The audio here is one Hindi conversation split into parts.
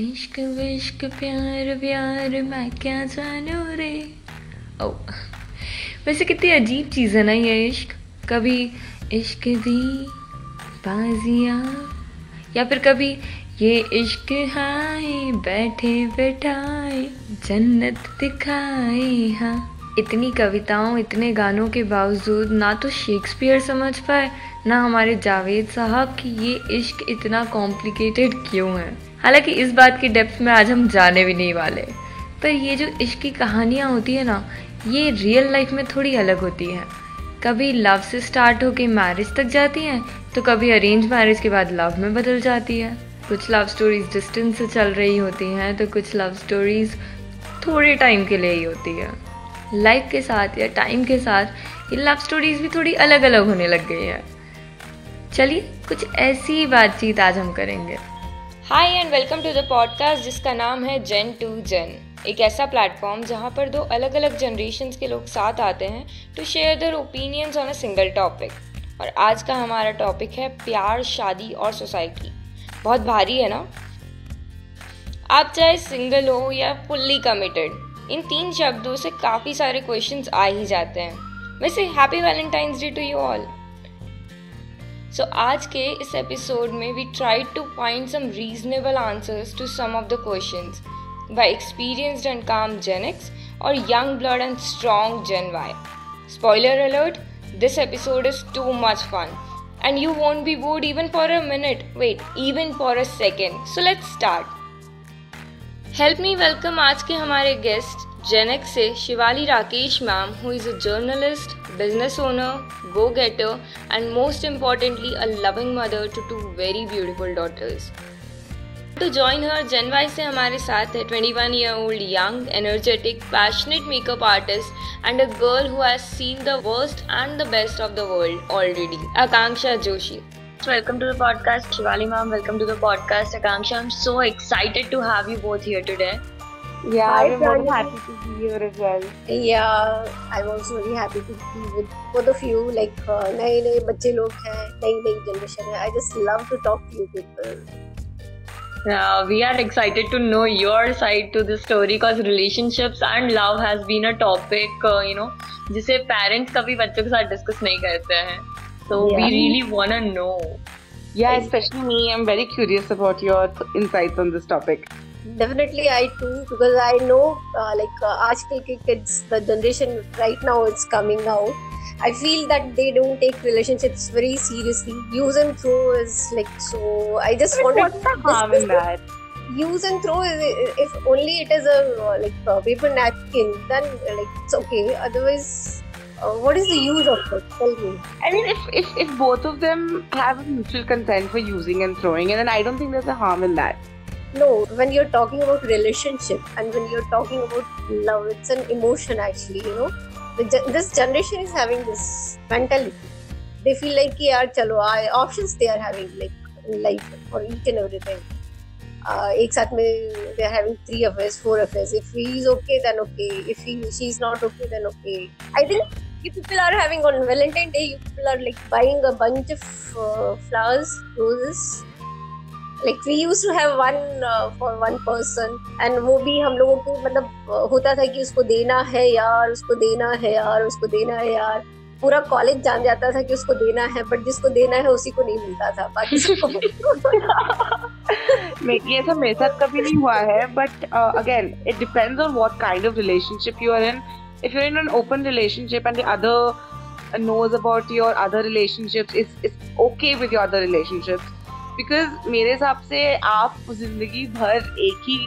इश्क विश्क प्यार प्यार मैं क्या जानू रे? ओ, वैसे कितनी अजीब चीज़ है ना ये इश्क। कभी इश्क दी बाजिया, या फिर कभी ये इश्क हाय, बैठे बैठाए, जन्नत दिखाए हाँ। इतनी कविताओं, इतने गानों के बावजूद ना तो शेक्सपियर समझ पाए, ना हमारे जावेद साहब कि ये इश्क इतना कॉम्प्लिकेटेड क्यों है। हालाँकि इस बात की डेप्थ में आज हम जाने भी नहीं वाले। पर ये जो इश्क की कहानियाँ होती है ना, ये रियल लाइफ में थोड़ी अलग होती है। कभी लव से स्टार्ट होके मैरिज तक जाती हैं तो कभी अरेंज मैरिज के बाद लव में बदल जाती है। कुछ लव स्टोरीज डिस्टेंस से चल रही होती हैं तो कुछ लव स्टोरीज थोड़े टाइम के लिए ही होती है। लाइफ के साथ या टाइम के साथ ये लव स्टोरीज भी थोड़ी अलग अलग होने लग गई है। चलिए कुछ ऐसी बातचीत आज हम करेंगे। Hi and welcome to the podcast जिसका नाम है जेन टू जेन एक ऐसा प्लेटफॉर्म जहाँ पर दो अलग अलग जनरेशन के लोग साथ आते हैं to share their opinions on a single topic और आज का हमारा टॉपिक है प्यार, शादी और सोसाइटी बहुत भारी है ना? आप चाहे सिंगल हो या फुल्ली कमिटेड इन तीन शब्दों से काफ़ी सारे क्वेश्चंस आ ही जाते हैं। वैसे happy Valentine's day to you all so so, आज के इस एपिसोड में we try to find some reasonable answers to some of the question by experienced and calm Genex और young blood and strong Gen Y spoiler alert this episode is too much fun and you won't be वोड even for a minute wait even for a second so let's start help me welcome आज के हमारे गेस्ट जेनेक्स से Shivali Rakesh ma'am who is a journalist business owner go getter and most importantly a loving mother to two very beautiful daughters to join her जनवाई से हमारे साथ है 21 year old young energetic passionate makeup artist and a girl who has seen the worst and the best of the world already Akanksha Joshi welcome to the podcast. Shivali ma'am, welcome to the podcast. Akanksha, I'm so excited to have you both here today. Yeah, Hi, I'm very happy to be here as well. Yeah, I'm also very happy to be with both of you. Like नए नए बच्चे लोग हैं, नई नई generation है. I just love to talk to you people. Yeah, we are excited to know your side to the story because relationships and love has been a topic, uh, you know, जिसे parents कभी बच्चों के साथ discuss नहीं करते हैं. So yeah. we really want to know. Yeah, especially me. I'm very curious about your insights on this topic. Definitely, I too, because I know, uh, like, uh, aajkal ke kids, the generation right now it's coming out. I feel that they don't take relationships very seriously. Use and throw is like so. I just want What's the harm in that? Use and throw is if only it is a like a paper napkin, then like it's okay. Otherwise, uh, what is the use of it? Tell me. I mean, if, if if both of them have mutual consent for using and throwing, and then I don't think there's a harm in that No, when you're talking about relationship and when you're talking about love, it's an emotion actually. You know, this generation is having this mentality. They feel like, yeah, chalo, options they are having like in life for each and everything. Uh, एक साथ में they are having three affairs four affairs if he is okay then okay if he she is not okay then okay I think you people are having on Valentine Day, you people are like buying a bunch of uh, flowers, roses. like we used to have one for one person and वो भी हम लोगों को मतलब होता था कि उसको देना है यार उसको देना है यार उसको देना है यार। पूरा कॉलेज जान जाता था कि उसको देना है बट जिसको देना है उसी को नहीं मिलता था। बाकी सबको ये सब मेरे साथ कभी नहीं हुआ है but again it depends on what kind of relationship you are in if you in an open relationship and other knows about your other relationships is okay with your other relationships because मेरे हिसाब से आप ज़िंदगी भर एक ही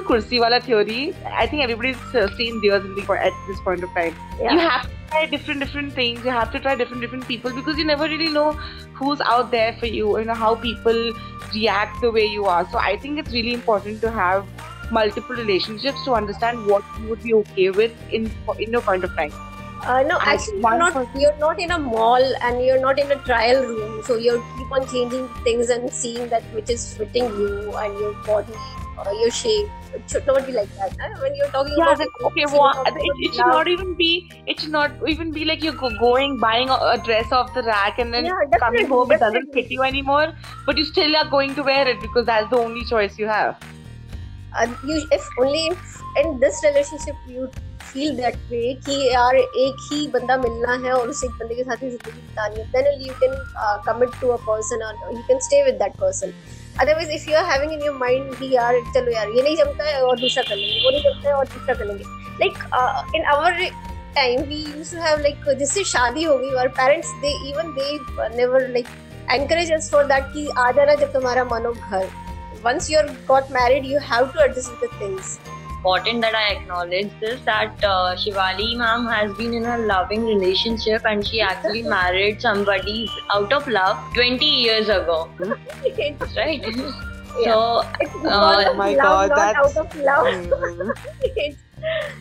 कुर्सी वाला theory I think everybody is at this point different things because really know who is out know how people react way you are so I think it's really important to have multiple relationships to understand what you would be okay with in in your point of time Uh, no, actually, you're not, you're not in a mall and you're not in a trial room. So you keep on changing things and seeing that which is fitting you and your body or your shape. It should not be like that. Huh? When you're talking Yeah, about it, okay, well, it, it should not even be. It should not even be like you're going buying a, a dress off the rack and then Yeah, coming home it doesn't fit you anymore, but you still are going to wear it because that's the only choice you have. Uh, you, if only if in this relationship you feel that way कि यार एक ही बंदा मिलना है और उस एक बंदे के साथ ही ज़िंदगी बितानी है you can uh, commit to a person or you can stay with that person otherwise if you are having in your mind कि यार चलो यार ये नहीं जमता है और दूसरा कर लेंगे वो नहीं जमता है और तीसरा कर लेंगे uh, in our time we used to have like जिससे शादी हो गई और parents they even they uh, never like encourage us for कि आ जाना जब तुम्हारा मन हो घर once you're got married you have to adjust with the things important that I acknowledge this that uh, Shivali ma'am has been in a loving relationship and she actually married somebody out of love 20 years ago, right? Yeah. So it's because Uh, oh my love, God, that's- out of love. amazing. it's,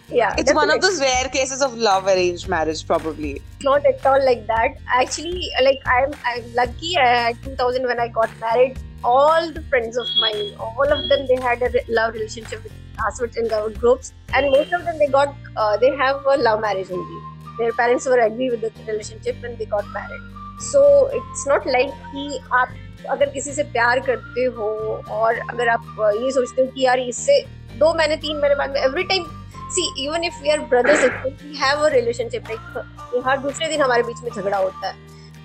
yeah, It's one of those rare cases of love arranged marriage, probably. not at all like that. Actually, like I'm, I'm lucky. Uh, 2000 when I got married, all the friends of mine, all of them, they had a re- love relationship with in our groups, and most of them they got, uh, they have a love marriage only. Their parents were agree with the relationship and they got married. So it's not like कि आप अगर किसी से प्यार करते हो और अगर आप uh, ये सोचते हो कि यार इससे दो महीने तीन महीने बाद में every time see even if we are brothers we have a relationship like हर दूसरे दिन हमारे बीच में झगड़ा होता है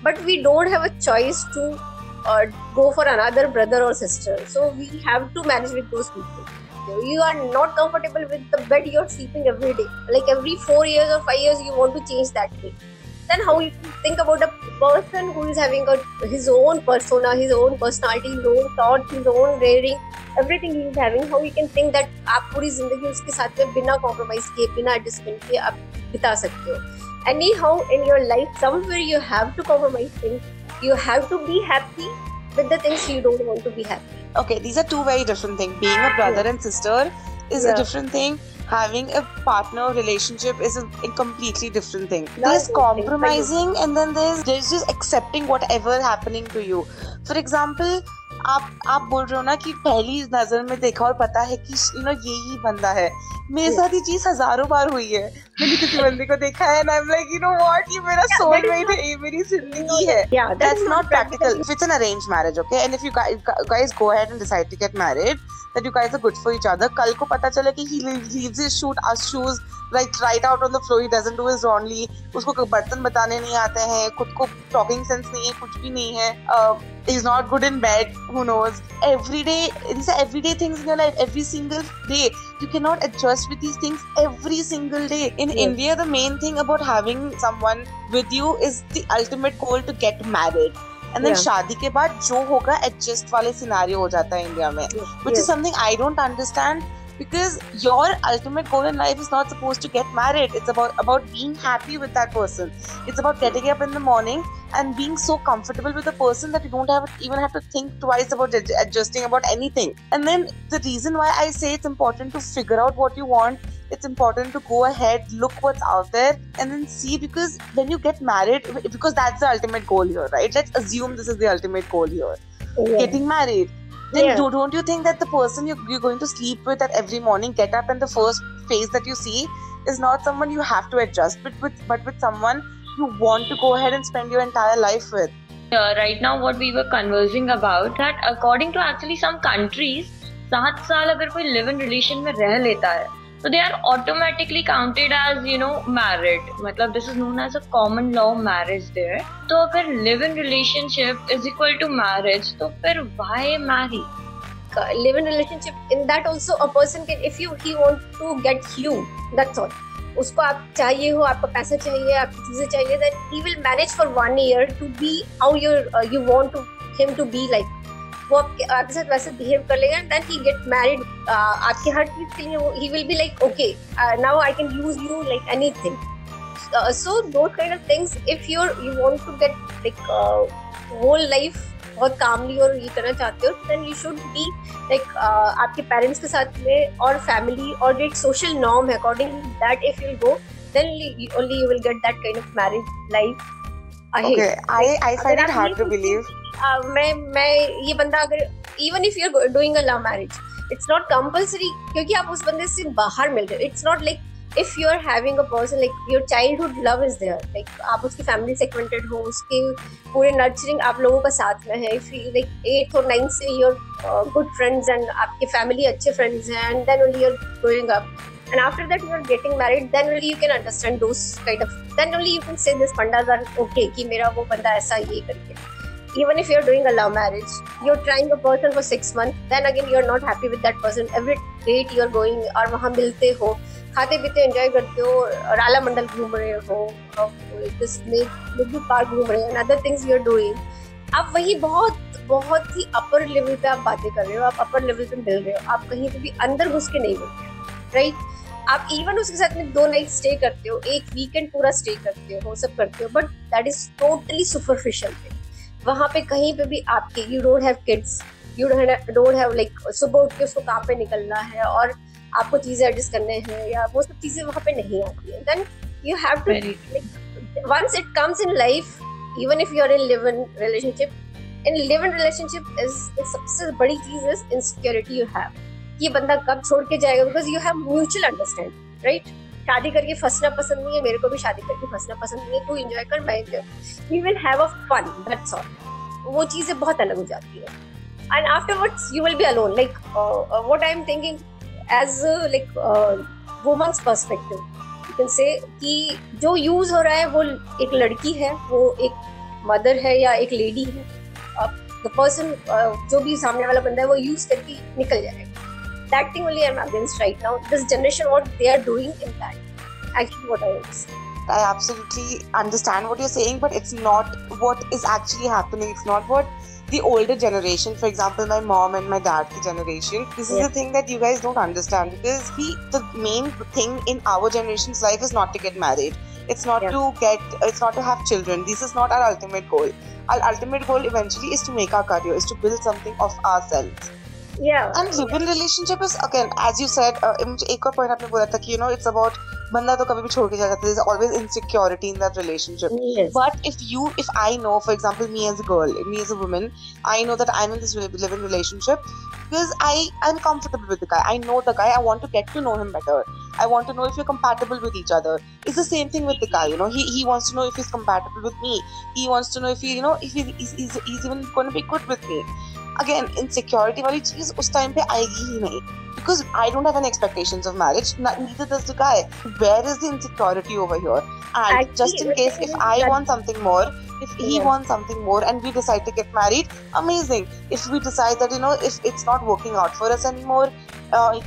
but we don't have a choice to go for another brother or sister so we have to manage with those people you you are not comfortable with the bed you're sleeping every day like every four years or five years you want to change that thing then how you think about a person who is having a, his own persona his own personality his own thoughts his own rearing everything he is having how you can think that आप पूरी ज़िंदगी उसके साथ में बिना कॉम्प्रोमाइज किए बिना एडजस्टमेंट किए आप बिता सकते हो anyhow in your life somewhere you have to compromise things you have to be happy with the things you don't want to be happy Okay, these are two very different things. Being a brother and sister is Yeah. a different thing. Having a partner relationship is a, a completely different thing. That's There's compromising and then there's there's just accepting whatever happening to you. For example, आप आप बोल रहे हो ना कि पहली नज़र में देखा और पता है कि यू नो ये ही बंदा है। मेरे साथ ये चीज़ हज़ारों बार हुई है। मैंने किसी बंदे को देखा है and like you know what ये मेरा सोल मेट है ये मेरी ज़िंदगी है। That's not practical if it's an arrange marriage okay and if you guys go ahead and decide to get married that you guys are good for each other कल को पता चले कि he leaves his shoot us shoes like right out on the floor he doesn't do is wrongly उसको बर्तन बताने नहीं आते हैं। खुद को शॉपिंग सेंस नहीं है कुछ भी नहीं है। Is not good in bad who knows every day every day things in life every single day you can not adjust with these things every single day in India the main thing about having someone with you is the ultimate goal to get married and then शादी के बाद जो होगा एडजस्ट वाले सिनारी हो जाता है इंडिया में। Which is something I don't understand because your ultimate goal in life is not supposed to get married. It's about about being happy with that person. It's about getting up in the morning and being so comfortable with the person that you don't have even have to think twice about ad- adjusting about anything. And then the reason why I say it's important to figure out what you want. It's important to go ahead, look what's out there, and then see because when you get married, because that's the ultimate goal here, right? Let's assume this is the ultimate goal here yeah. getting married then Yeah. do, don't you think that the person you're, you're going to sleep with at every morning get up and the first face that you see is not someone you have to adjust but with but with someone you want to go ahead and spend your entire life with uh, right now what we were conversing about that according to actually some countries सात साल अगर कोई लिव इन रिलेशन में रह लेता है so they are automatically counted as you know married मतलब this is known as a common law marriage there तो अगर live in relationship is equal to marriage तो फिर why marry live in relationship in that also a person can if you he want to get you that's all उसको आप चाहिए हो, आपका पैसा चाहिए, आपकी चीज़ें चाहिए that he will manage for one year to be how your you want to him to be like वो आपके आपके साथ वैसे बिहेव कर लेगा and then he get married आपके हर चीज़ के लिए he will be like okay now I can use you like anything so those kind of things if you you want to get like whole life बहुत कामली और ये करना चाहते हो then you should be like आपके पेरेंट्स के साथ में और फैमिली और एक सोशल नॉर्म है according that if you go then only you will get that kind of marriage life okay i i find it आप hard to believe. uh, मैं मैं ये बंदा अगर even if you are doing a love marriage it's not compulsory क्योंकि आप उस बंदे से बाहर मिल रहे हो it's not like if you are having a person like your childhood love is there like आप उसकी फैमिली से कनेक्टेड हो उसके पूरे नर्चरिंग आप लोगों का साथ में है इफ़ लाइक एट और नाइन्थ से योर गुड फ्रेंड्स एंड आपके फैमिली अच्छे फ्रेंड्स हैं and then only you're growing up and after that you are getting married then only you can understand those kind of then only you can say this pandas are okay कि मेरा वो बंदा ऐसा ये करके even if you're doing a love marriage you're trying a person for six months then again you're not happy with that person every date you're going और वहाँ मिलते हो खाते पीते एंजॉय करते हो राला मंडल घूम रहे हो पार्क घूम रहे हो other things you are doing आप वही बहुत बहुत ही अपर लेवल पे आप बातें कर रहे हो आप अपर लेवल पे मिल रहे हो आप कहीं पे भी अंदर घुस के नहीं मिल रहे राइट आप इवन उसके साथ में दो नाइट स्टे करते हो एक वीकेंड पूरा स्टे करते हो सब करते हो but that is totally superficial thing वहाँ पे कहीं पे भी आपके you don't have kids you don't have like सुबह उठ के उसको काम पे निकलना है और आपको चीज़ें एडजस्ट करने हैं या वो सब चीज़ें वहाँ पे नहीं आती है। Then you have to once it comes in life even if you are in live in relationship in live in relationship is सबसे बड़ी चीज़ इज़ इनसिक्योरिटी यू हैव ये बंदा कब छोड़ के जाएगा? Because you have mutual understand right शादी करके फंसना पसंद नहीं है मेरे को भी शादी करके फंसना पसंद नहीं है तू एंजॉय कर मैं enjoy will have a fun that's all वो चीज़ें बहुत अलग हो जाती है। And afterwards you will be alone like what I am thinking as like women's perspective you can say कि जो यूज़ हो रहा है वो एक लड़की है वो एक मदर है या एक लेडी है। द पर्सन uh, जो भी सामने वाला बंदा है वो यूज़ करके निकल जाएगा। That thing only I'm against right now. This generation, what they are doing in that. Actually, what I was. I absolutely understand what you're saying, but it's not what is actually happening. It's not what the older generation, for example, my mom and my dad generation, this is the thing that you guys don't understand because we, the main thing in our generation's life is not to get married. It's not yeah. to get, it's not to have children. This is not our ultimate goal. Our ultimate goal eventually is to make our career, is to build something of ourselves yeah and live-in relationship is again as you said uh, एक और पॉइंट आपने बोला था कि you know it's about बंदा तो कभी भी छोड़ के जा सकता है there's always insecurity in that relationship yes. but if you if I know for example me as a girl me as a woman I know that I'm in this live-in relationship because I am comfortable with the guy I know the guy I want to get to know him better I want to know if you're compatible with each other it's the same thing with the guy you know he, he wants to know if he's compatible with me he wants to know if he you know if he, he's, he's, he's even going to be good with me again insecurity वाली चीज उस टाइम पे आएगी ही नहीं because I don't have any expectations of marriage. Neither does the guy. Where is the insecurity over here? And Actually, just in case, if I want something more, if he yeah. wants something more, and we decide to get married, amazing. If we decide that you know, if it's not working out for us anymore, uh,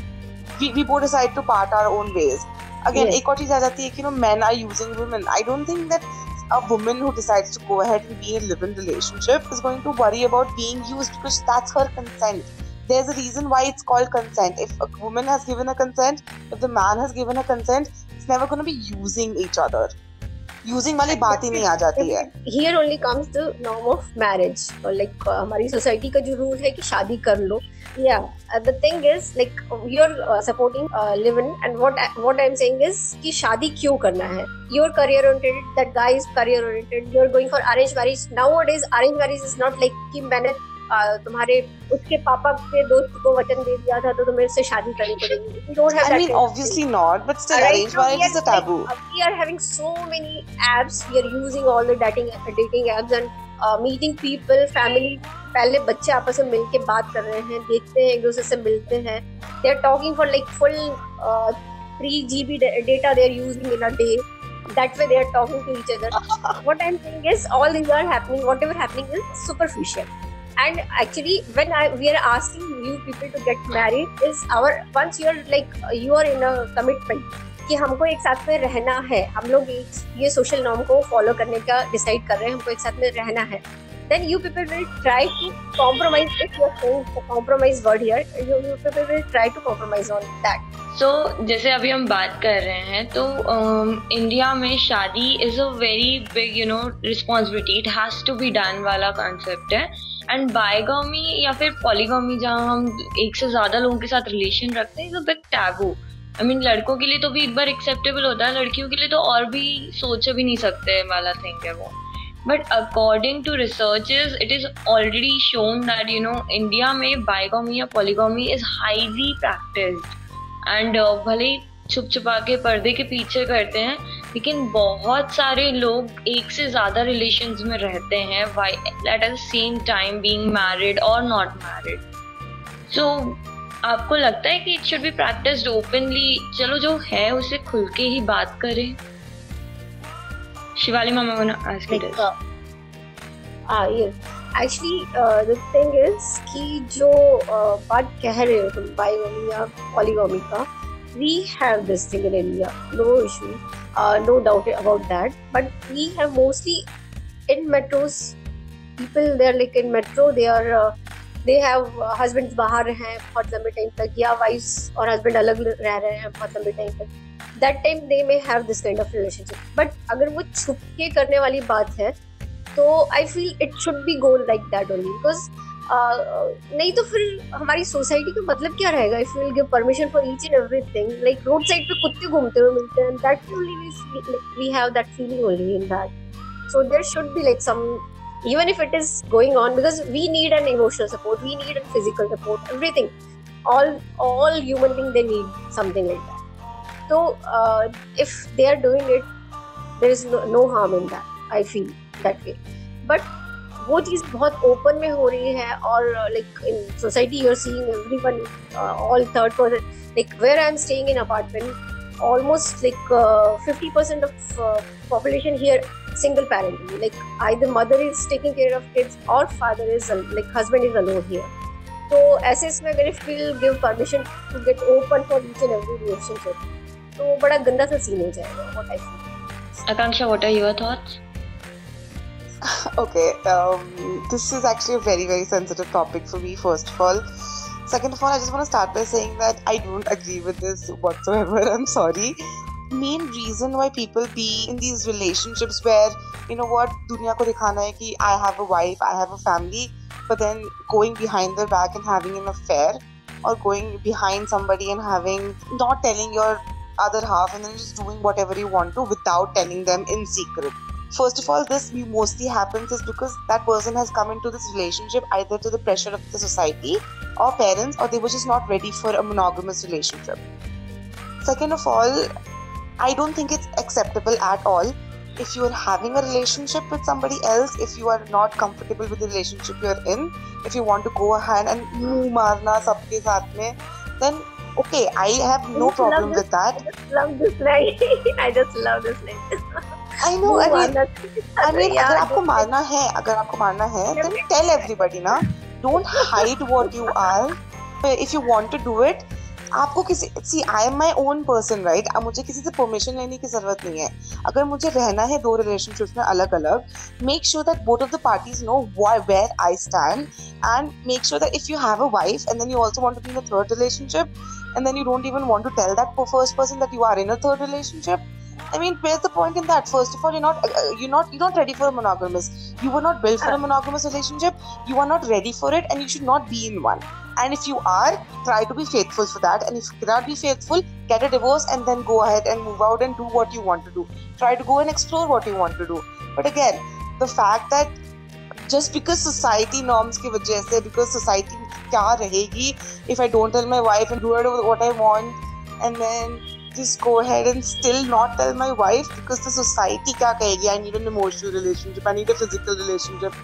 we we both decide to part our own ways. Again, एक और चीज आ जाती है कि you know, men are using women. I don't think that a woman who decides to go ahead and be in a live-in relationship is going to worry about being used because that's her consent. There's a reason why it's called consent. If a woman has given a consent, if the man has given a consent, it's never going to be using each other. Using वाली बात ही नहीं आ जाती है। Here only comes the norm of marriage और लाइक हमारी सोसाइटी का जो रूल है कि शादी कर लो। या the thing is like you supporting live in and what what I am saying is कि शादी क्यों करना है? Your career oriented that guy career oriented you are going for arrange marriage now arrange marriage is not like कि मैंने तुम्हारे उसके पापा के दोस्त को वचन दे दिया था तो तुम्हें उससे शादी करनी पड़ेगी। मीटिंग पीपल फैमिली पहले बच्चे आपस में मिल के बात कर रहे हैं देखते हैं एक दूसरे से मिलते हैं। They are talking for like full three G B data they are using in day that way they are talking to each other what I am thing is all this are happening whatever happening is superficial and actually when I, we are asking new people to get married is our once you are like you are in a commitment कि हमको एक साथ में रहना है हम लोग ये सोशल नॉर्म को फॉलो करने का डिसाइड कर रहे हैं हमको एक साथ में रहना है then you people will try to compromise if you are compromise word here you people will try to compromise on that so जैसे अभी हम बात कर रहे हैं तो um, इंडिया में शादी is a very big you know responsibility it has to be done वाला कॉन्सेप्ट है। एंड बायगॉमी या फिर पॉलीगॉमी जहाँ हम एक से ज़्यादा लोगों के साथ रिलेशन रखते हैं a big taboo I mean लड़कों के लिए तो भी एक बार एक्सेप्टेबल होता है, लड़कियों के लिए तो और भी सोच भी नहीं सकते वाला थिंग है वो. But according to researchers it is already shown that you know India में bigamy या polygamy is highly practiced. And भले भले छुप छुपा के पर्दे के पीछे करते हैं लेकिन बहुत सारे लोग एक से ज़्यादा रिलेशन में रहते हैं at the same time being married और नॉट मैरिड सो आपको लगता है कि it should be practised openly चलो जो है उसे खुल के ही बात करें। शिवाली मामा wanna it ah yes actually uh, the कि जो बात कह रहे हो तुम बाइगोमी या पॉलीगोमी का we have this thing in India. No issue. Uh, no doubt about that. But we have mostly in metros people they're like in metro they are uh, they have husband बाहर हैं बहुत लंबे टाइम तक या वाइफ्स और हस्बैंड अलग रह रहे हैं बहुत लंबे टाइम तक that time they may have this kind of relationship but अगर वो छुप के करने वाली बात है तो I feel it should be go like that only because नहीं तो फिर हमारी सोसाइटी का मतलब क्या रहेगा? If will give permission for each and everything like road side पे कुत्ते घूमते हुए मिलते हैं that only we we have that feeling only in that so there should be like some even if it is going on because we need an emotional support we need an physical support everything all all human being they need something like that तो if they are doing it there is no harm in that I feel that way but वो चीज़ बहुत ओपन में हो रही है और like in society you are seeing everyone all third person like where I am staying in apartment almost like 50% of population here single parent like either mother is taking care of kids और father is like husband is alone here तो ऐसे इसमें अगर if will give permission to get open for each and every relationship तो बड़ा गंदा सा सीन हो जाएगा what I think Akanksha what are your thoughts okay um, this is actually a very very sensitive topic for me first of all. Second of all i just want to start by saying that i don't agree with this whatsoever. I'm sorry. Main reason why people be in these relationships where you know what dunya ko dikhana hai ki I have a wife, I have a family, but then going behind their back and having an affair or going behind somebody and having not telling your other half and then just doing whatever you want to without telling them in secret. First of all, this mostly happens is because that person has come into this relationship either to the pressure of the society or parents or they were just not ready for a monogamous relationship. Second of all, I don't think it's acceptable at all. If you're having a relationship with somebody else, if you are not comfortable with the relationship you're in, if you want to go ahead and marna sabke saath mein, then okay, I have no I problem with that. I just love this line. I just love this line. I know. I mean, I mean, अगर आपको मारना है, अगर आपको मारना है, then tell everybody ना. Don't hide what you are. If you want to do it, आपको किसी see I am my own person right अब मुझे किसी से परमिशन लेने की ज़रूरत नहीं है अगर मुझे रहना है दो रिलेशनशिप्स में अलग अलग make sure that both of the parties know where I stand and make sure that if you have a wife and then you also want to be in a third relationship and then you don't even want to tell that first person that you are in a third relationship I mean, where's the point in that? First of all, you're not uh, you're not you're not ready for a monogamous. You were not built for a monogamous relationship. You are not ready for it, and you should not be in one. And if you are, try to be faithful for that. And if you cannot be faithful, get a divorce and then go ahead and move out and do what you want to do. Try to go and explore what you want to do. But again, the fact that just because society norms ki wajah se, because society kya rahegi if I don't tell my wife and do what I want and then just go ahead and still not tell my wife because the society kya kahegi I need an emotional relationship, I need a physical relationship.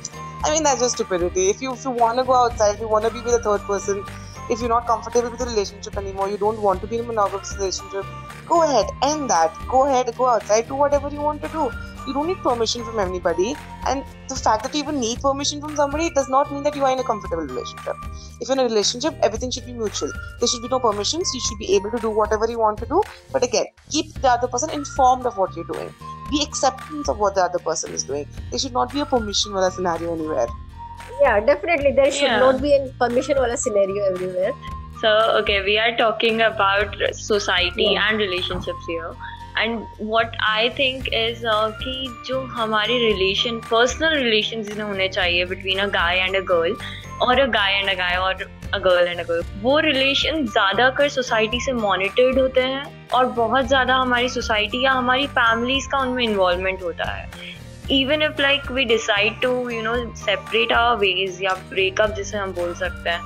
I mean, that's just stupidity. If you if you want to go outside, if you want to be with a third person, if you're not comfortable with the relationship anymore, you don't want to be in a monogamous relationship, go ahead, end that. Go ahead, go outside, do whatever you want to do. You don't need permission from anybody. And the fact that you even need permission from somebody does not mean that you are in a comfortable relationship. If you're in a relationship, everything should be mutual. There should be no permissions. You should be able to do whatever you want to do. But again, keep the other person informed of what you're doing be acceptance of what the other person is doing. There should not be a permission wala scenario anywhere. Yeah, definitely. There should yeah. not be a permission wala scenario everywhere. So, okay, we are talking about society yeah. and relationships here. And what I think is कि जो हमारे रिलेशन पर्सनल रिलेशन होने चाहिए between a guy and a girl और a guy and a guy और a girl and a girl वो रिलेशन ज़्यादा कर सोसाइटी से मॉनिटर्ड होते हैं और बहुत ज़्यादा हमारी सोसाइटी या हमारी फैमिलीज़ का उनमें इन्वॉल्वमेंट होता है। Even if like we decide to you know separate our ways या ब्रेकअप जिसे हम बोल सकते हैं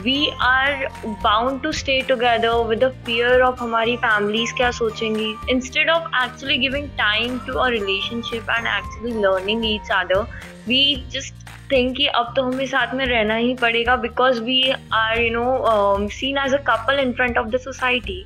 we are bound to stay together with the fear of हमारी families क्या सोचेंगी instead of actually giving time to a relationship and actually learning each other we just think कि अब तो हमें साथ में रहना ही पड़ेगा we are you know um, seen as a couple in front of the society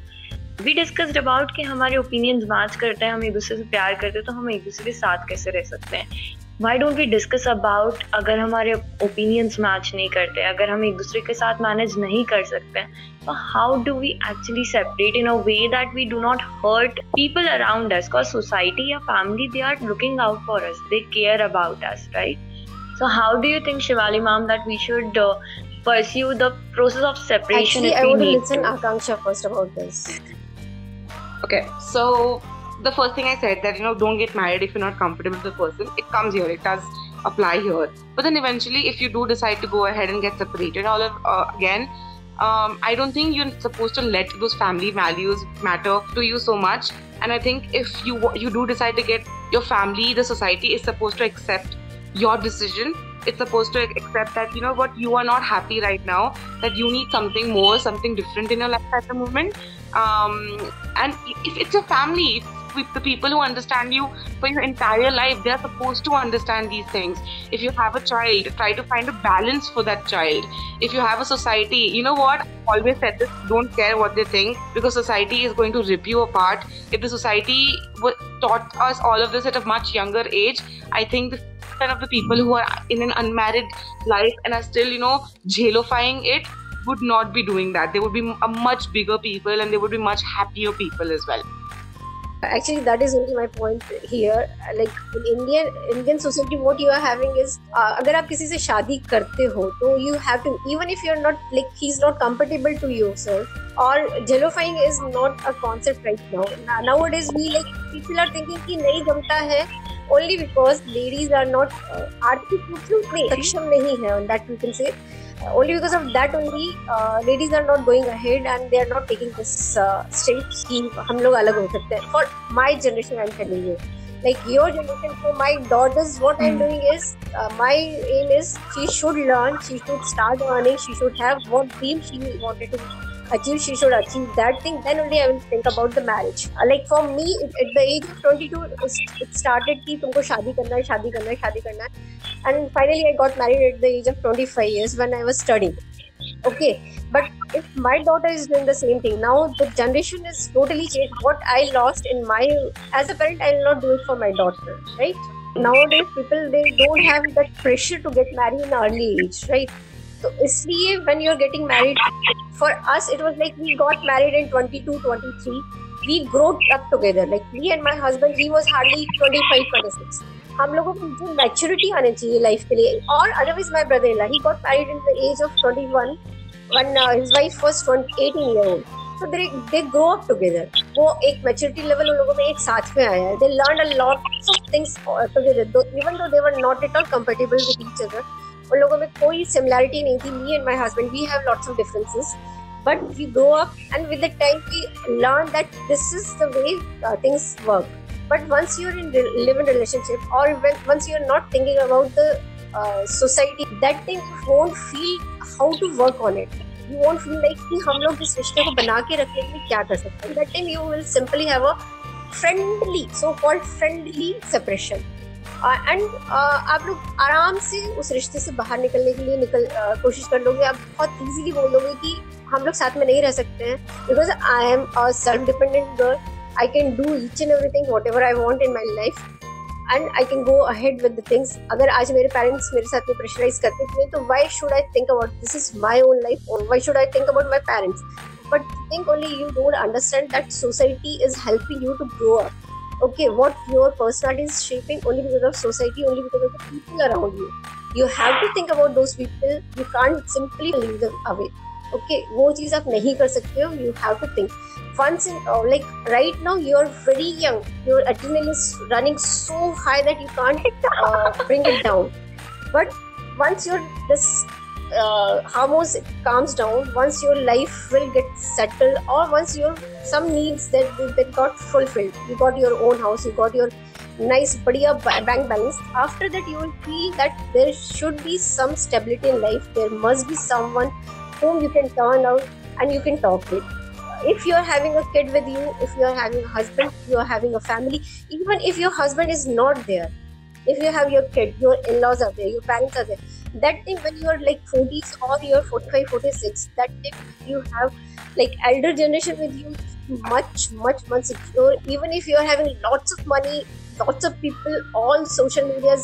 we discussed about कि हमारे ओपिनियंस मैच करते हैं हम एक दूसरे से प्यार करते हैं तो हम एक दूसरे के साथ कैसे रह सकते हैं why don't we discuss about अगर हमारे ओपिनियंस मैच नहीं करते अगर हम एक दूसरे के साथ मैनेज नहीं कर सकते तो how do we actually separate in a way that we do not hurt people around us because society या family they are looking out for us they care about us right so how do you think Shivali ma'am that we should pursue the process of separation Actually, I want to listen to. Akanksha first about this. Okay, so the first thing I said that you know don't get married if you're not comfortable with the person. It comes here. It does apply here. But then eventually, if you do decide to go ahead and get separated, all of uh, again. Um, I don't think you're supposed to let those family values matter to you so much. And I think if you you do decide to get your family, the society is supposed to accept your decision it's supposed to accept that you know what you are not happy right now that you need something more something different in your life at the moment um, and if it's your family with the people who understand you for your entire life. They're supposed to understand these things. If you have a child try to find a balance for that child. If you have a society you know what? I always said this don't care what they think because society is going to rip you apart. If the society taught us all of this at a much younger age i think the of the people who are in an unmarried life and are still, you know, jelofying it would not be doing that. They would be a much bigger people and they would be much happier people as well. Actually, that is only my point here. Like in Indian Indian society, what you are having is, uh, अगर आप किसी से शादी करते हो तो you have to even if you're not like he's not compatible to yourself or jelofying is not a concept right now. Nowadays, we like people are thinking कि नहीं जमता है only because ladies are not uh, आर्थिक रूप से उतनी सक्षम नहीं है on that we can say uh, only because of that only uh, ladies are not going ahead and they are not taking this uh, straight कि हम लोग अलग हो सकते हैं for my generation I'm telling you like your generation for my daughters what i'm doing is uh, my aim is she should learn she should start earning she should have what dream she wanted to achieve she should achieve that thing then only i will think about the marriage uh, like for me at the age of 22 it started ki tumko shadi karna hai shadi karna hai shadi karna hai and finally i got married at the age of 25 years when i was studying okay but if my daughter is doing the same thing now the generation is totally changed what i lost in my as a parent i will not do it for my daughter right nowadays people they don't have that pressure to get married in early age right तो इसलिए when you are getting married for us it was like we got married in 22 23 we growed up together like me and my husband he was hardly 25 26 हम लोगों को जो मैच्योरिटी आनी चाहिए लाइफ के लिए. और otherwise my brother in law he got married in the age of 21 when uh, his wife was 18 year old. So they they grow up together. वो एक मैच्योरिटी लेवल उन लोगों में एक साथ में आया है. They learn a lot of things together even though they were not at all compatible with each other उन लोगों में कोई सिमिलैरिटी नहीं थी me and my husband we have lots of differences but we grow up and with the time we learn that this is the way things work but once you in live in relationship और once you are not thinking about the society that thing won't feel how to work on it you won't feel like कि हम लोग इस रिश्ते को बना के रखने के लिए क्या कर सकते हैं। That time you will simply have a friendly so called friendly separation and आप लोग आराम से उस रिश्ते से बाहर निकलने के लिए निकल कोशिश कर लोगे। आप बहुत ईजीली बोल दोगे कि हम लोग साथ में नहीं रह सकते हैं। Because I am a self dependent girl I can do each and everything whatever I want in my life and I can go ahead with the things अगर आज मेरे पेरेंट्स मेरे साथ में प्रेशराइज करते थे तो why should I think about this is my own life why should I think about my parents but think only you don't understand that society is helping you to grow up. okay what your personality is shaping only because of society only because of the people around you. You have to think about those people. You can't simply leave them away. Okay wo cheez aap nahi kar sakte ho you have to think. Once in uh, like right now you're very young. Your adrenaline is running so high that you can't uh, bring it down. But once you're this uh, hormones calms down once your life will get settled or once your some needs that that got fulfilled. You got your own house you got your nice badiya bank balance. After that you will feel that there should be some stability in life. There must be someone whom you can turn out and you can talk with. If you're having a kid with you if you're having a husband you're having a family even if your husband is not there if you have your kid your in-laws are there your parents are there that time when you're like 40s or you're 45 46 that time you have like elder generation with you much much much secure. Even if you're having lots of money lots of people all social medias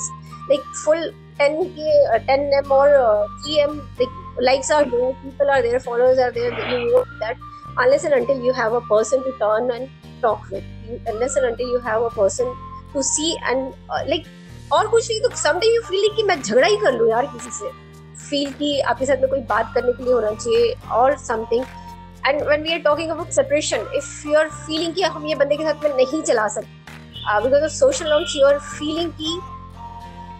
like full 10k uh, 10m or uh, 3m like likes are there people are there followers are there you know that unless and until you have a person to turn and talk with. You, unless and until you have a person to see and uh, like और कुछ नहीं तो समडे यू फील कि मैं झगड़ा ही कर लूँ यार किसी से। फील कि आपके साथ में कोई बात करने के लिए होना चाहिए और something and when we are talking about separation if you are feeling कि हम ये बंदे के साथ में नहीं चला सकते because of social norms you are feeling कि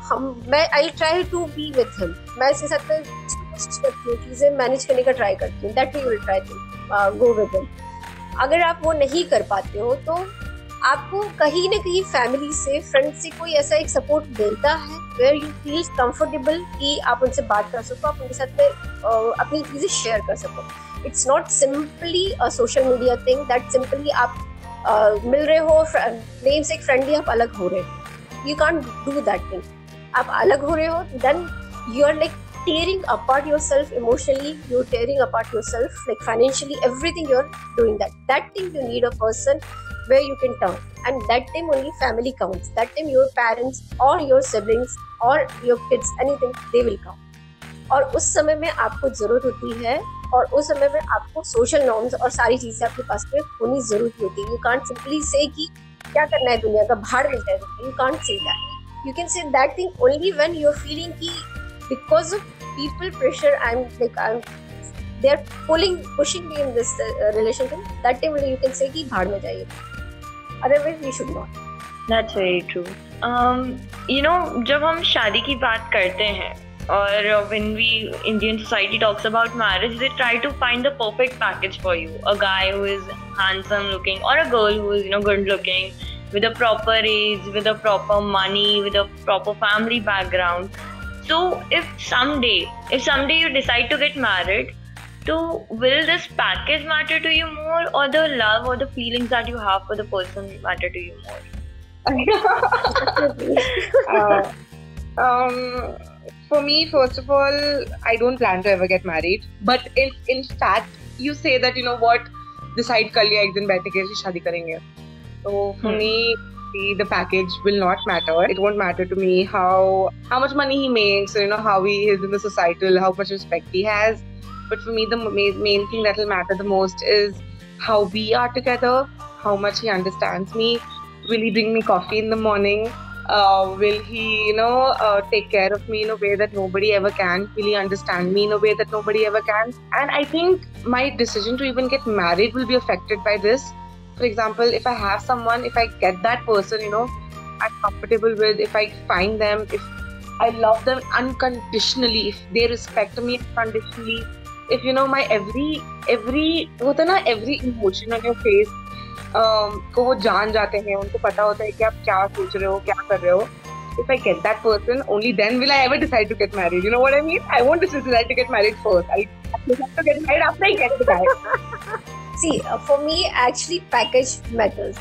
हम, मैं I try to be with him मैं इसके साथ में चीज़ें मैनेज करने का ट्राई करती हूँ that we will try to go with him अगर आप वो नहीं कर पाते हो तो आपको कहीं ना कहीं फैमिली से फ्रेंड से कोई ऐसा एक सपोर्ट मिलता है वेयर यू फील कंफर्टेबल कि आप उनसे बात कर सको आप उनके साथ में अपनी चीज़ें शेयर कर सको। It's not simply a social media thing that simply आप uh, मिल रहे हो नेम से एक फ्रेंडली आप अलग हो रहे हो। You can't do that thing आप अलग हो रहे हो then you are like tearing apart your tearing apart yourself emotionally you're tearing apart yourself like financially everything you're doing that that time you need a person where you can turn. And that time only family counts. That time your parents or your siblings or your kids, anything, they will count. और उस समय में आपको ज़रूरत होती है और उस समय में आपको सोशल नॉर्म्स और सारी चीज़ें आपके पास में होनी ज़रूरत होती है यू कांट सिंपली से कि क्या करना है दुनिया का भाड़ मिलता है you can't say that you can say that thing only when you feeling कि because of people pressure I am like I am they are pulling pushing relationship that time you can say कि में जाइए we should not that's very true um you know जब हम शादी की बात करते हैं or when we indian society talks about marriage they try to find the perfect package for you a guy who is handsome looking or a girl who is you know good looking with a proper age with a proper money with a proper family background so if someday, if someday you decide to get married, So, will this package matter to you more or the love or the feelings that you have for the person matter to you more? Uh, um, for me first of all i don't plan to ever get married. But in, in fact you say that you know what decide kar liya ek din baith karenge. So for hmm. me the package will not matter. It won't matter to me how how much money he makes you know how he is in the societal how much respect he has. But for me, the main thing that will matter the most is how we are together, how much he understands me. Will he bring me coffee in the morning? Uh, will he, you know, uh, take care of me in a way that nobody ever can? Will he understand me in a way that nobody ever can? And I think my decision to even get married will be affected by this for example, if I have someone, if I get that person, you know, I'm comfortable with, if I find them, if I love them unconditionally, if they respect me unconditionally, if you know my every every होता ना every emotion on your face um, को वो जान जाते हैं उनको पता होता है कि आप क्या सोच रहे हो क्या कर रहे हो if I get that person, only then will I ever decide to get married. You know what I mean? I won't decide to get married first. I have to get married after I get the guy. See, uh, for me, actually, package matters.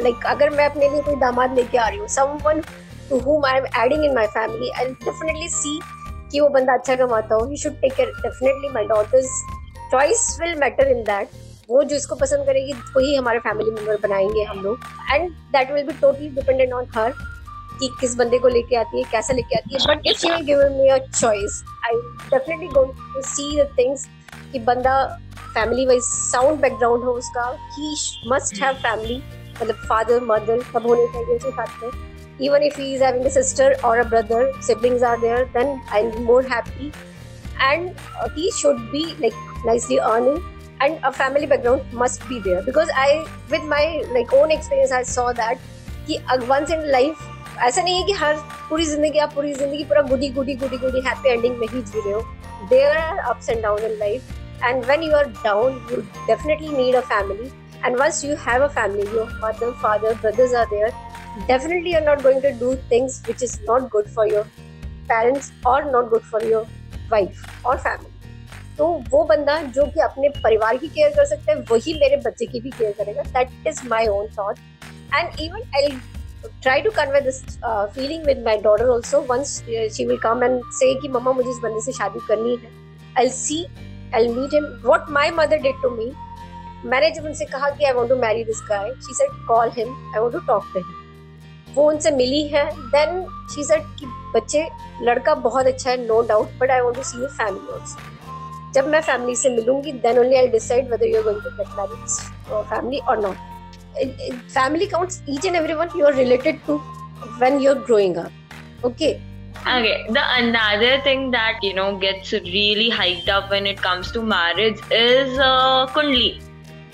Like, अगर मैं अपने लिए कोई दामाद लेके आ रही हूँ, someone to whom I am adding in my family, I'll definitely see कि वो बंदा अच्छा कमाता हो. He should take care. Definitely, my daughter's choice will matter in that. वो जो इसको पसंद करेगी वही हमारे फैमिली मेंबर बनाएँगे हम लोग and that will be totally dependent on her कि किस बंदे को लेके आती है कैसा लेके आती है but if you give me a choice I definitely going to see the things कि बंदा फैमिली वाइज साउंड बैकग्राउंड हो उसका ही मस्ट हैव फैमिली मतलब फादर मदर सब होने चाहिए उसके साथ में even if he is having a sister or a brother siblings are there then i'll be more happy and uh, he should be like nicely earning and a family background must be there because i with my like own experience i saw that कि once in life ऐसा नहीं है कि हर पूरी जिंदगी आप पूरी जिंदगी पूरा गुडी गुडी गुडी गुडी हैप्पी एंडिंग में ही जी रहे हो there are ups and down in life and when you are down you definitely need a family and once you have a family your mother father brothers are there definitely you're not going to do things which is not good for your parents और not good for your wife और फैमिली तो वो बंदा जो कि अपने परिवार की केयर कर सकता है, वही मेरे बच्चे की भी केयर करेगा। That is my own thought and even I try to convey this feeling with my daughter also once she will come and say कि, मम्मा, मुझे इस बंदे से शादी करनी है। I see I meet him what my mother did to me मैंने जब उनसे कहा कि I want to marry this guy she said call him I want to talk to him वो उनसे मिली है देन शी सेड कि बच्चे लड़का बहुत अच्छा है no doubt but I want to see your family also जब मैं फैमिली से मिलूँगी then only I decide whether you are going to get married family और not family counts each and everyone you are related to when you're growing up okay Okay, the another thing that you know gets really hyped up when it comes to marriage is uh, kundli.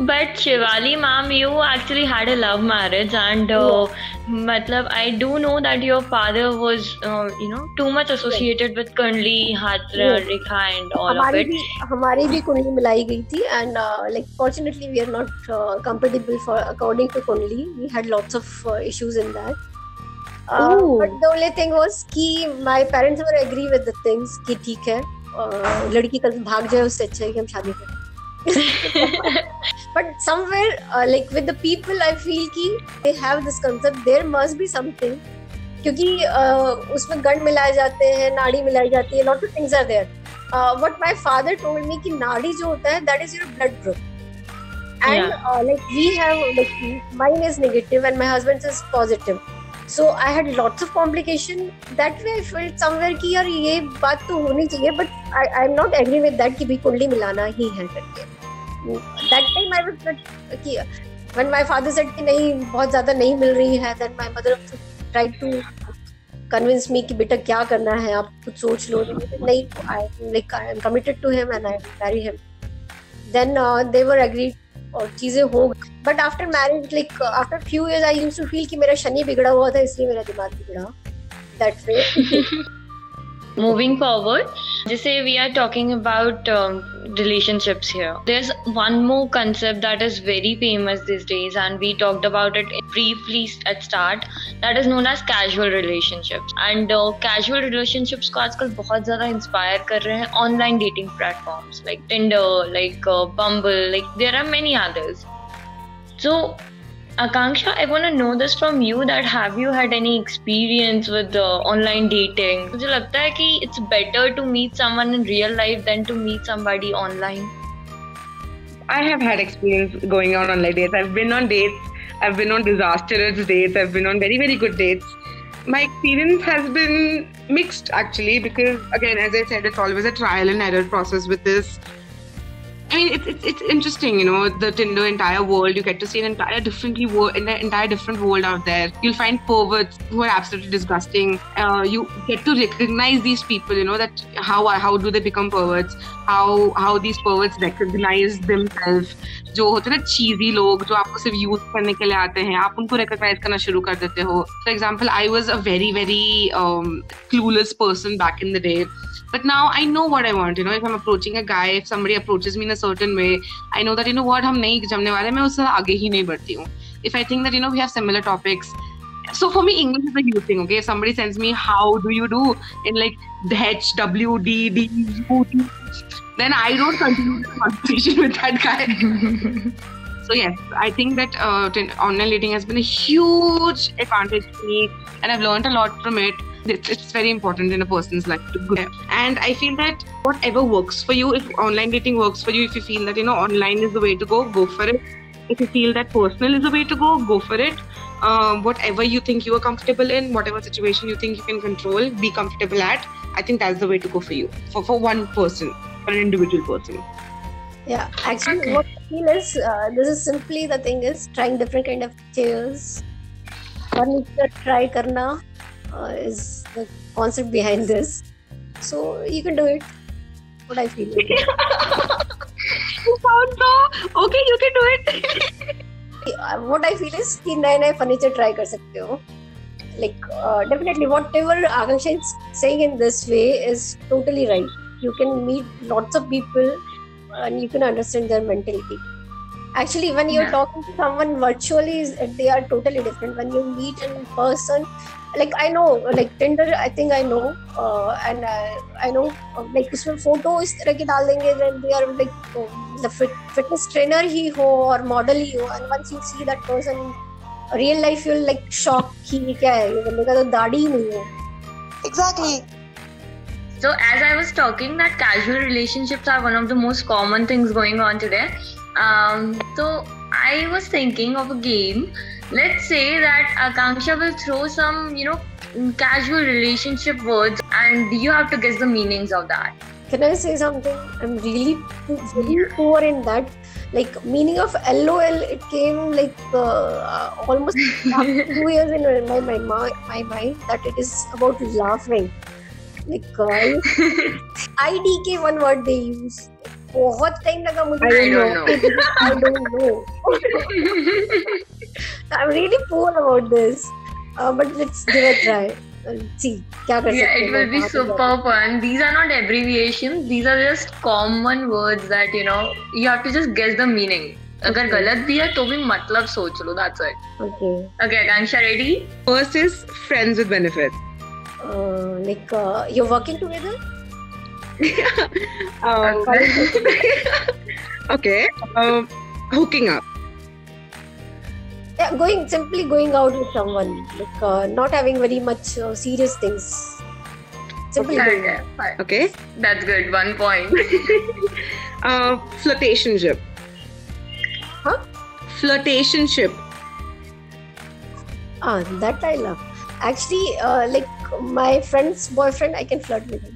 But Shivali ma'am you actually had a love marriage and मतलब I do know that your father was you know too much associated with kundli haath rekha and all of it हमारी भी कुंडली मिलाई गई थी and like fortunately we are not compatible for according to kundli. We had lots of issues in that but the only thing was कि my parents were agree with the things कि ठीक है uh, लड़की कल भाग जाए उससे अच्छा है कि हम शादी करें। but somewhere uh, like with the people i feel ki they have this concept there must be something. क्योंकि uh, उसमें गंड मिलाए जाते हैं नाड़ी मिलाई जाती है lot of things are there what my father told me कि नाड़ी जो होता है that is your blood group and like we have like mine is negative and my husband is positive so I had lots of complication that way I felt somewhere कि यार ये बात तो होनी चाहिए but I I am not agree with that कि भी कुंडली मिलाना ही है करके दैट टाइम आई वाज कि when my father said कि नहीं बहुत ज़्यादा नहीं मिल रही है then my mother tried to convince me कि बेटा क्या करना है आप कुछ सोच लो। नहीं like I am committed to him and I marry him. Then uh, they were agreed और चीज़ें हो but after marriage like after few years I used to feel कि मेरा शनि बिगड़ा हुआ था इसलिए मेरा दिमाग बिगड़ा that's way Moving forward, just say we are talking about um, relationships here. There's one more concept that is very famous these days, and we talked about it briefly at start. That is known as casual relationships. And uh, casual relationships को आजकल बहुत ज़्यादा inspire कर रहे हैं online dating platforms like Tinder, like uh, Bumble, like there are many others. So Akanksha, I want to know this from you that have you had any experience with uh, online dating? मुझे लगता है कि it's better to meet someone in real life than to meet somebody online. I have had experience going on online dates. I've been on dates. I've been on disastrous dates. I've been on very very good dates. My experience has been mixed actually because again, as I said, it's always a trial and error process with this. I mean, it's, it's, it's interesting, you know, the Tinder entire world. You get to see an entire differently world, an entire different world out there. You'll find perverts who are absolutely disgusting. Uh, you get to recognize these people, you know, that how how do they become perverts? How how these perverts recognize themselves? जो होते हैं ना चीजी लोग जो आपको सिर्फ यूज करने के लिए आते हैं आप उनको रिकॉग्नाइज करना शुरू कर देते हो for example I was a very very clueless person back in the day but now I know what I want. You know, if I'm approaching a guy, if somebody approaches me in a certain way, I know that you know what हम नहीं जमने वाले मैं उससे आगे ही नहीं बढ़ती हूँ. If I think that you know we have similar topics, so for me English is a huge thing. Okay, if somebody sends me how do you do in like the H W D D U T, then I don't continue the conversation with that guy. So yes, I think that uh, tin- online dating has been a huge advantage to me, and I've learned a lot from it. It's, it's very important in a person's life to go. And I feel that whatever works for you, if online dating works for you, if you feel that you know online is the way to go, go for it. If you feel that personal is the way to go, go for it. Um, whatever you think you are comfortable in, whatever situation you think you can control, be comfortable at. I think that's the way to go for you, for for one person, for an individual person. Yeah, actually, Okay. what I feel is uh, this is simply the thing is trying different kind of chairs. Furniture try karna uh, is the concept behind this. so you can do it what i feel You sound so okay. You can do it. what I feel is कि नए नए फर्नीचर ट्राई कर सकते हो like uh, definitely whatever Akanksha is saying in this way is totally right. You can meet lots of people and you can understand their mentality. Actually, when you're Yeah. talking to someone virtually, is- they are totally different. When you meet in person, like I know, like Tinder, I think I know, uh, and I, I know, uh, like उसमें फोटो इस तरह की डाल देंगे then they are like uh, the fit, fitness trainer ही हो और मॉडल ही हो and once you see that person real life you'll like shock कि ये क्या है ये बंदे का तो दाढ़ी ही नहीं है Exactly. So as I was talking, that casual relationships are one of the most common things going on today. Um, so I was thinking of a game. Let's say that Akanksha will throw some, you know, casual relationship words, and you have to guess the meanings of that. Can I say something? I'm really very poor in that. Like meaning of LOL, it came like uh, almost after two years in my my my, my mind that it is about laughing. Like uh, IDK one word they use. बहुत टाइम लगा मुझे। I don't know I really poor about this but let's give a try see क्या कर सकते हैं it will be super fun these are not abbreviation these are just common words that you know you have to just guess the meaning अगर गलत भी है तो भी मतलब सोच लो that's it okay okay Ansha ready first is friends with benefit like you are working together Um, okay. Um, hooking up. yeah, going simply going out with someone like uh, not having very much uh, serious things simply going Okay, out. Okay. That's good. One point. Uh, flirtationship. Huh? Flirtationship. ah that i love actually uh, like my friend's boyfriend i can flirt with him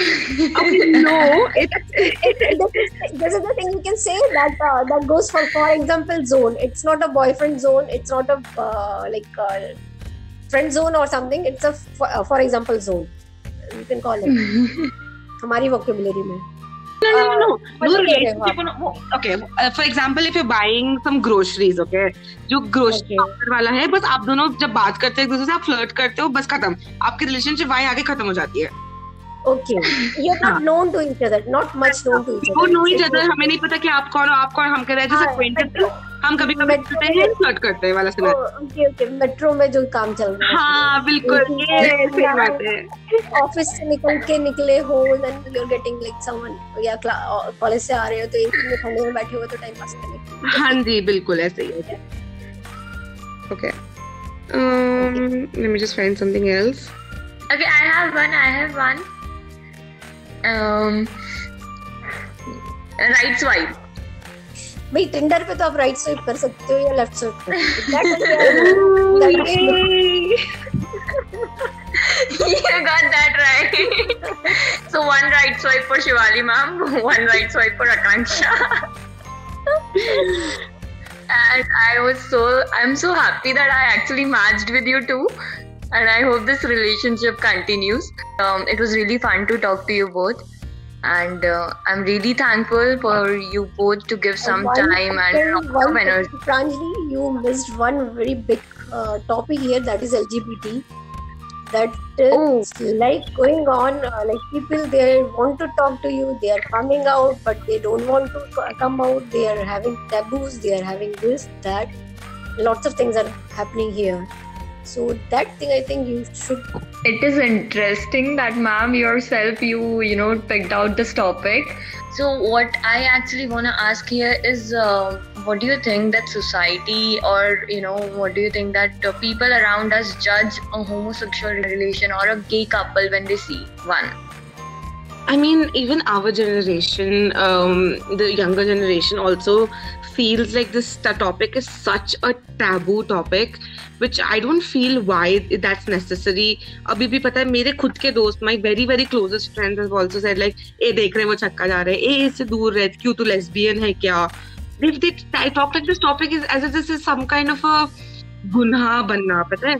Okay, no, it, it, this, is, this is the thing you can say that uh, that goes for for example zone it's not a boyfriend zone it's not a uh, like uh, friend zone or something it's a for, uh, for example zone you can call it हमारी vocabulary में no, no, no, no. No relationship. no, Okay, uh, for example, if you're buying some groceries, okay, जो grocery Okay. वाला है बस आप दोनों जब बात करते हैं एक दूसरे से आप फ्लर्ट करते हो बस खत्म आपकी रिलेशनशिप वहीं आगे खत्म हो जाती है okay. You're not known to each other not much known to each other. नो ही हमें नहीं पता कि आप कौन हो आप कौन हम कर रहे हैं जैसे हाँ, हम कभी कभी करते हैं फ्लर्ट करते हैं वाला सुना ओके ओके मेट्रो में जो काम चल रहा है। हाँ बिल्कुल ये सही बात है। ऑफ़िस से निकल के निकले हो then you are getting like someone या कॉलेज से आ रहे हो तो एक में ठंडे में बैठे हो तो टाइम पास करने हाँ जी बिल्कुल ऐसे ही। है। Okay um let me just find something else. Okay, I have one. I have one. Um, right swipe. भाई टिंडर पे तो आप राइट स्वाइप कर सकते हो या लेफ़्ट स्वाइप कर हो you got that right. so one right swipe for Shivali ma'am, one right swipe for Akanksha. and I was so I'm so happy that I actually matched with you too. And I hope this relationship continues. Um, it was really fun to talk to you both. And uh, I'm really thankful for you both to give some One time and one energy. Pranjali, you missed one very big uh, topic here that is LGBT. That is Oh. like going on, uh, like people they want to talk to you, they are coming out, but they don't want to come out. They are having taboos, they are having this, that. Lots of things are happening here. So that thing, I think you should. It is interesting that ma'am yourself you you know picked out this topic. So what I actually want to ask here is uh, what do you think that society or you know what do you think that uh, people around us judge a homosexual relation or a gay couple when they see one? I mean, even our generation, um, the younger generation also feels like this topic is such a taboo topic, which I don't feel why that's necessary. अभी भी पता है मेरे खुद के दोस्त my very very closest friends have also said like ए देख रहे हैं वो चक्का जा रहे हैं ए इससे दूर रह क्यों तू lesbian है क्या they, they talk like this topic is as if this is some kind of a गुनाह बनना पता है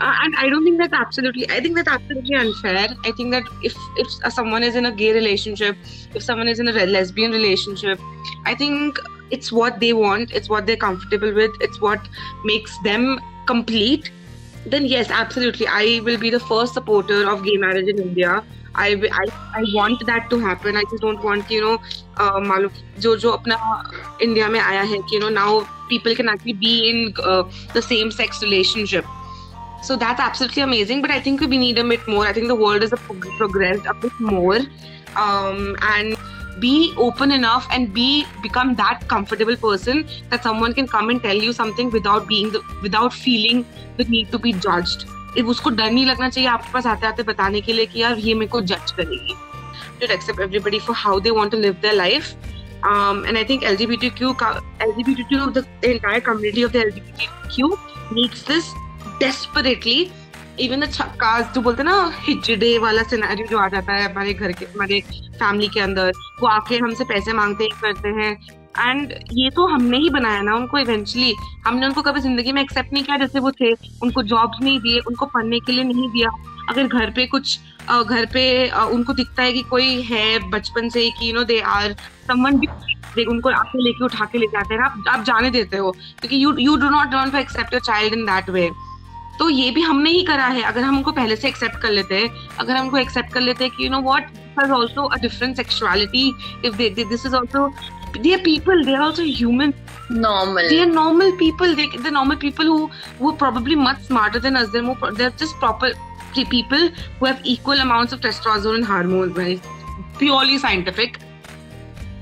uh, and I don't think that's absolutely. I think that's absolutely unfair. I think that if if someone is in a gay relationship, if someone is in a lesbian relationship, I think it's what they want. It's what they're comfortable with. It's what makes them complete. Then yes, absolutely, I will be the first supporter of gay marriage in India. I, I, I want that to happen. I just don't want you know uh, मालूम जो जो अपना इंडिया में आया है कि you know now people can actually be in uh, the same sex relationship so that's absolutely amazing. But I think we need a bit more. I think the world has progressed a bit more, um, and be open enough and be become that comfortable person that someone can come and tell you something without being the, without feeling the need to be judged. उसको डर नहीं लगना चाहिए आपके पास आते आते बताने के लिए कि यार ये मेरे को जज करेगी to accept everybody for how they want to live their life. Um, and I think LGBTQ, LGBTQ, the, the entire community of the LGBTQ needs this desperately even the जो बोलते ना हिजडे वाला सिनेरियो जो आ जाता है हमारे घर के, हमारे फैमिली के अंदर, वो आके हमसे पैसे मांगते ही, करते हैं। एंड ये तो हमने ही बनाया ना उनको इवेंचुअली हमने उनको कभी ज़िंदगी में एक्सेप्ट नहीं किया, जैसे वो थे, उनको जॉब्स नहीं दिए, उनको पढ़ने के लिए नहीं दिया। अगर घर पे कुछ घर पे उनको दिखता है कि कोई है बचपन से कि you know they are someone उनको आके लेके उठा के ले जाते हैं। आप आप जाने देते हो, क्योंकि you you do not want to accept your child in that way तो ये भी हमने ही करा है अगर हम उनको पहले से एक्सेप्ट कर लेते हैं अगर हमको एक्सेप्ट कर लेते हैं कि you know what has also a different sexuality if they, they this is also they are people they are also human normal they are normal people they, they're normal people who who are probably much smarter than us they're more they're just proper people who have equal amounts of testosterone and hormones right? purely scientific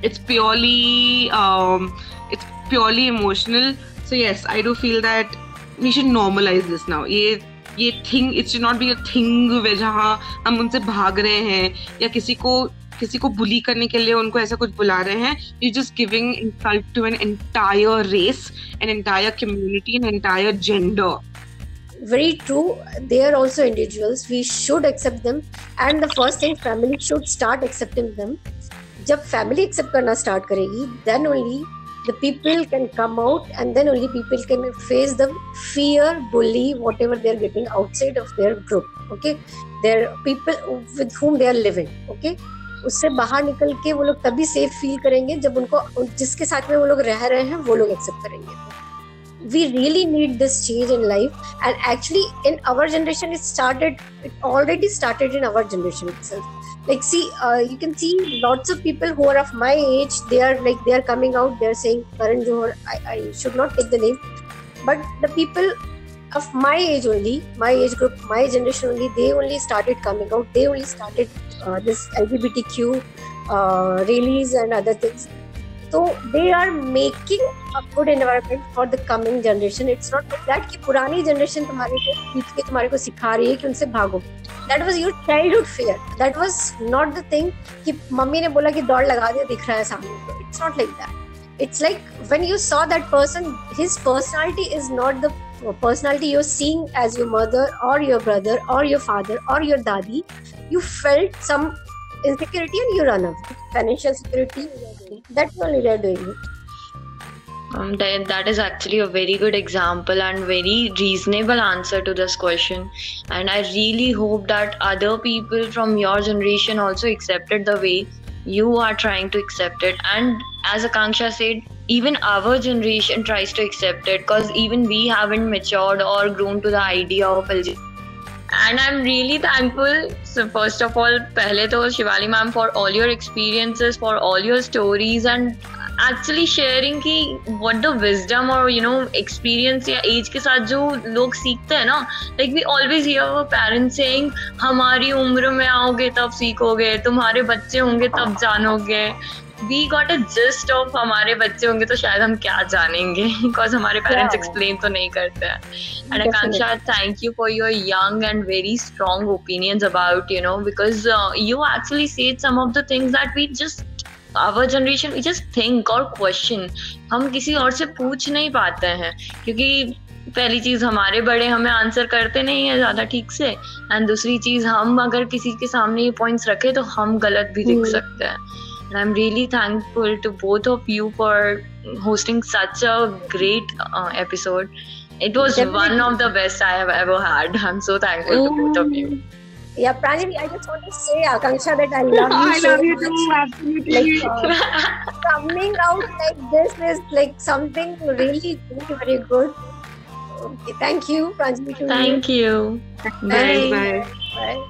it's purely um it's purely emotional so yes i do feel that we should normalise this now ये ये thing it should not be a thing way जहाँ हम उनसे भाग रहे हैं या किसी को किसी को बुली करने के लिए उनको ऐसा कुछ बुला रहे हैं you just giving insult to an entire race an entire community an entire gender very true. They are also individuals. We should accept them. And the first thing, family should start accepting them. जब फैमिली एक्सेप्ट करना स्टार्ट करेगी then only the people can come out and then only people can face the fear bully whatever they are getting outside of their group okay their people with whom they are living okay उससे बाहर निकल के वो लोग तभी सेफ़ फील करेंगे जब उनको जिसके साथ में वो लोग रह रहे हैं वो लोग एक्सेप्ट करेंगे we really need this change in life and actually in our generation it started it already started in our generation itself like see uh, you can see lots of people who are of my age they are like they are coming out they're saying karan johar I, I should not take the name. But the people of my age only my age group my generation only they only started coming out. They only started uh, this lgbtq uh, rallies and other things तो they are making a good environment for the coming generation it's not that कि पुरानी जनरेशन तुम्हारे को खींच के तुम्हारे को सिखा रही है कि उनसे भागो। That was your childhood fear that was not the thing कि मम्मी ने बोला कि दौड़ लगा दिया, दिख रहा है सामने। को it's not like that it's like when you saw that person his personality is not the personality you're seeing as your mother और योर ब्रदर और योर फादर और your dadi you felt some insecurity and you run away financial security that's only they're doing it Um, that, that is actually a very good example and very reasonable answer to this question. And I really hope that other people from your generation also accepted the way you are trying to accept it. And as Akanksha said, even our generation tries to accept it because even we haven't matured or grown to the idea of LGBT. And I'm really thankful. So first of all, pehle to Shivali ma'am for all your experiences, for all your stories, and actually sharing की व्हाट द विजडम और यू नो एक्सपीरियंस या एज के साथ जो लोग सीखते हैं ना like we always hear parents saying हमारी उम्र में आओगे तब सीखोगे तुम्हारे बच्चे होंगे तब जानोगे we got a gist of हमारे बच्चे होंगे तो शायद हम क्या जानेंगे बिकॉज़ हमारे पेरेंट्स एक्सप्लेन तो नहीं करते हैं। And Akanksha thank you for your young and very strong opinions about you know because you actually said some of the things that we just our generation we just think और क्वेश्चन हम किसी और से पूछ नहीं पाते हैं क्योंकि पहली चीज़ हमारे बड़े हमें आंसर करते नहीं है ज़्यादा ठीक से एंड दूसरी चीज़ हम अगर किसी के सामने ये पॉइंट्स रखे तो हम गलत भी लिख hmm. सकते हैं। And i'm really thankful to both of you for hosting such a great uh, episode It was Definitely. one of the best I have ever had. I'm so thankful to both of you. Yeah, Pranjali, I just want to say, Akanksha, that I love you I so love you much. too, absolutely. Like, uh, coming out like this is like something really, really very good. Okay, thank you, Pranjali. to you. Thank you. Bye. Bye. Bye.